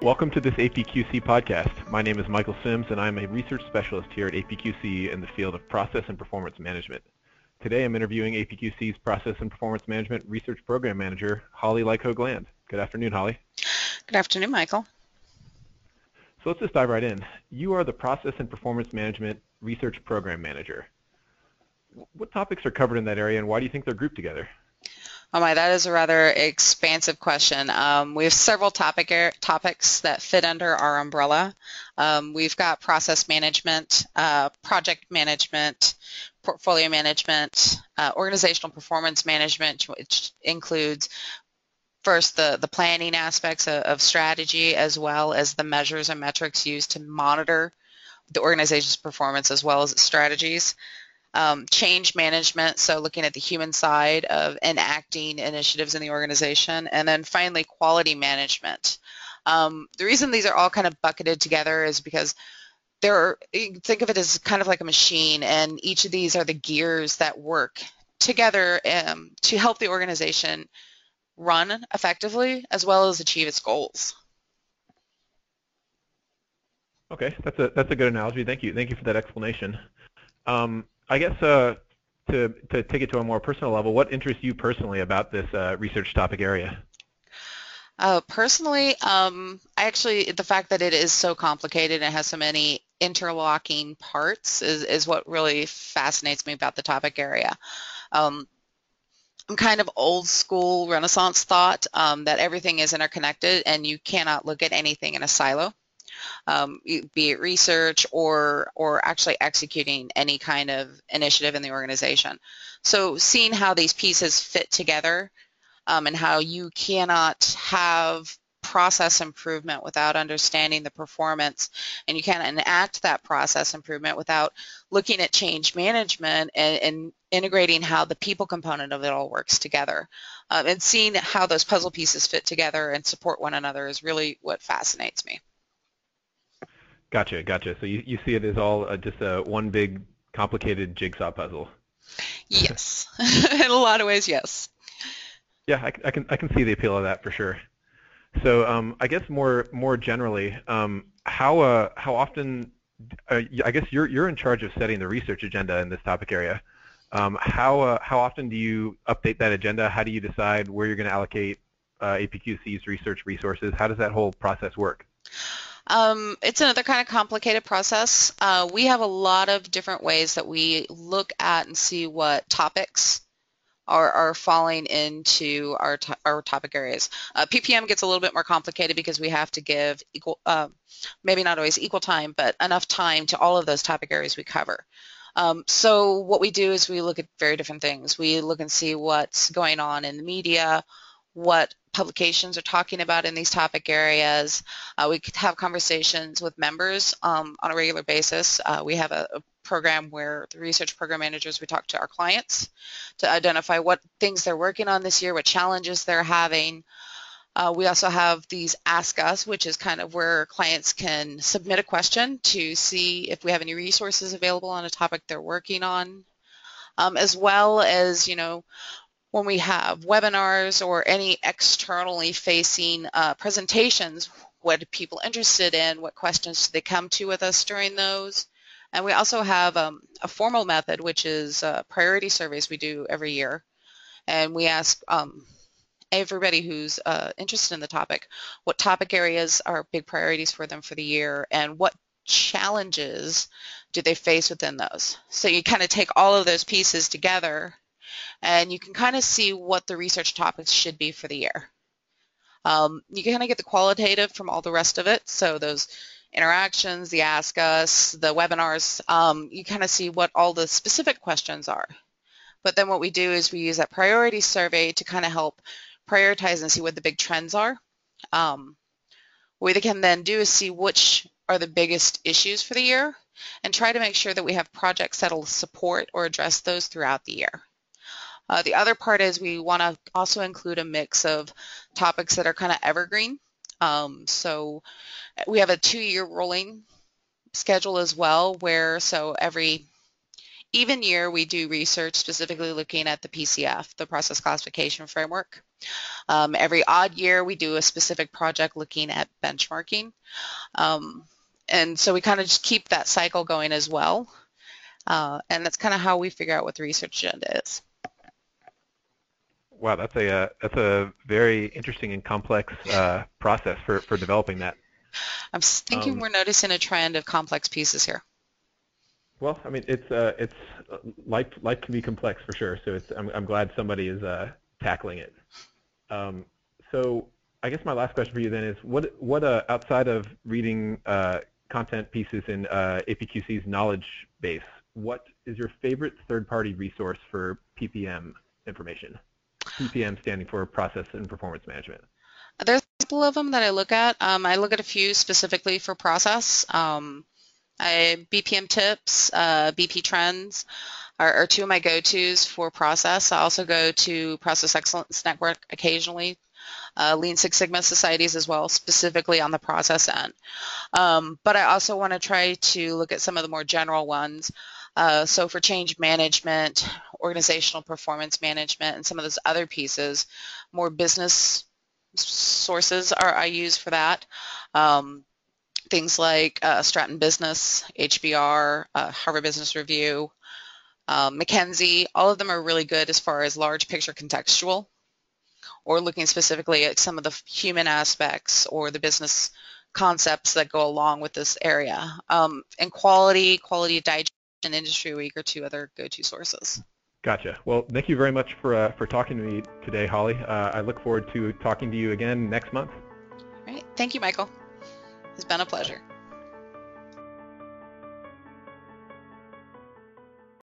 Welcome to this APQC podcast. My name is Michael Sims and I'm a research specialist here at APQC in the field of process and performance management. Today I'm interviewing APQC's Process and Performance Management Research Program Manager, Holly Lyke-Ho-Gland. Good afternoon, Holly. Good afternoon, Michael. So let's just dive right in. You are the Process and Performance Management Research Program Manager. What topics are covered in that area and why do you think they're grouped together? Oh my, that is a rather expansive question. Um, we have several topic topics that fit under our umbrella. Um, we've got process management, uh, project management, portfolio management, uh, organizational performance management, which includes first the, the planning aspects of, of strategy as well as the measures and metrics used to monitor the organization's performance as well as its strategies um, change management, so looking at the human side of enacting initiatives in the organization, and then finally quality management. Um, the reason these are all kind of bucketed together is because there are, think of it as kind of like a machine, and each of these are the gears that work together um, to help the organization run effectively as well as achieve its goals. Okay, that's a that's a good analogy. Thank you. Thank you for that explanation. Um, I guess uh, to, to take it to a more personal level, what interests you personally about this uh, research topic area? Uh, personally, um, I actually, the fact that it is so complicated and has so many interlocking parts is, is what really fascinates me about the topic area. Um, I'm kind of old school Renaissance thought um, that everything is interconnected and you cannot look at anything in a silo um, be it research or or actually executing any kind of initiative in the organization. So seeing how these pieces fit together um, and how you cannot have process improvement without understanding the performance and you can't enact that process improvement without looking at change management and, and integrating how the people component of it all works together um, and seeing how those puzzle pieces fit together and support one another is really what fascinates me. Gotcha, gotcha. So you, you see it as all uh, just a one big complicated jigsaw puzzle. Yes, in a lot of ways, yes. Yeah, I, I, can I can see the appeal of that for sure. So um, I guess more more generally, um, how uh, how often? Uh, I guess you're you're in charge of setting the research agenda in this topic area. Um, how uh, how often do you update that agenda? How do you decide where you're going to allocate uh, APQC's research resources? How does that whole process work? Um, it's another kind of complicated process. Uh, we have a lot of different ways that we look at and see what topics are, are falling into our, to our topic areas. Uh, PPM gets a little bit more complicated because we have to give equal, uh, maybe not always equal time, but enough time to all of those topic areas we cover. Um, so what we do is we look at very different things. We look and see what's going on in the media, what publications are talking about in these topic areas. Uh, we have conversations with members um, on a regular basis. Uh, we have a, a, program where the research program managers, we talk to our clients to identify what things they're working on this year, what challenges they're having. Uh, we also have these Ask Us, which is kind of where clients can submit a question to see if we have any resources available on a topic they're working on, um, as well as, you know, when we have webinars or any externally facing uh, presentations, what are people interested in? What questions do they come to with us during those? And we also have um, a formal method, which is uh, priority surveys we do every year. And we ask um, everybody who's uh, interested in the topic, what topic areas are big priorities for them for the year and what challenges do they face within those. So you kind of take all of those pieces together and you can kind of see what the research topics should be for the year. Um, you kind of get the qualitative from all the rest of it, so those interactions, the Ask Us, the webinars, um, you kind of see what all the specific questions are. But then what we do is we use that priority survey to kind of help prioritize and see what the big trends are. Um, what we can then do is see which are the biggest issues for the year and try to make sure that we have projects that will support or address those throughout the year. Uh, the other part is we want to also include a mix of topics that are kind of evergreen. Um, so we have a two-year rolling schedule as well, where so every even year we do research specifically looking at the PCF, the Process Classification Framework. Um, every odd year we do a specific project looking at benchmarking. Um, and so we kind of just keep that cycle going as well. Uh, and that's kind of how we figure out what the research agenda is. Wow, that's a uh, that's a very interesting and complex uh, process for, for developing that. I'm thinking um, we're noticing a trend of complex pieces here. Well, I mean, it's uh, it's life life can be complex for sure. So it's I'm I'm glad somebody is uh, tackling it. Um, so I guess my last question for you then is what what uh, outside of reading uh, content pieces in uh, APQC's knowledge base, what is your favorite third-party resource for PPM information? PPM standing for Process and Performance Management. There's a couple of them that I look at. Um, I look at a few specifically for process. Um, I, BPM tips, uh, BP trends are, are, two of my go-tos for process. I also go to Process Excellence Network occasionally, uh, Lean Six Sigma societies as well, specifically on the process end. Um, but I also want to try to look at some of the more general ones. Uh, so for change management, organizational performance management, and some of those other pieces, more business sources are I use for that. Um, things like uh, Stratton Business, HBR, uh, Harvard Business Review, um, McKinsey, all of them are really good as far as large picture contextual or looking specifically at some of the human aspects or the business concepts that go along with this area. Um, and quality, quality digest and industry week are two other go-to sources. Gotcha. Well, thank you very much for uh, for talking to me today, Holly. Uh, I look forward to talking to you again next month. All right. Thank you, Michael. It's been a pleasure.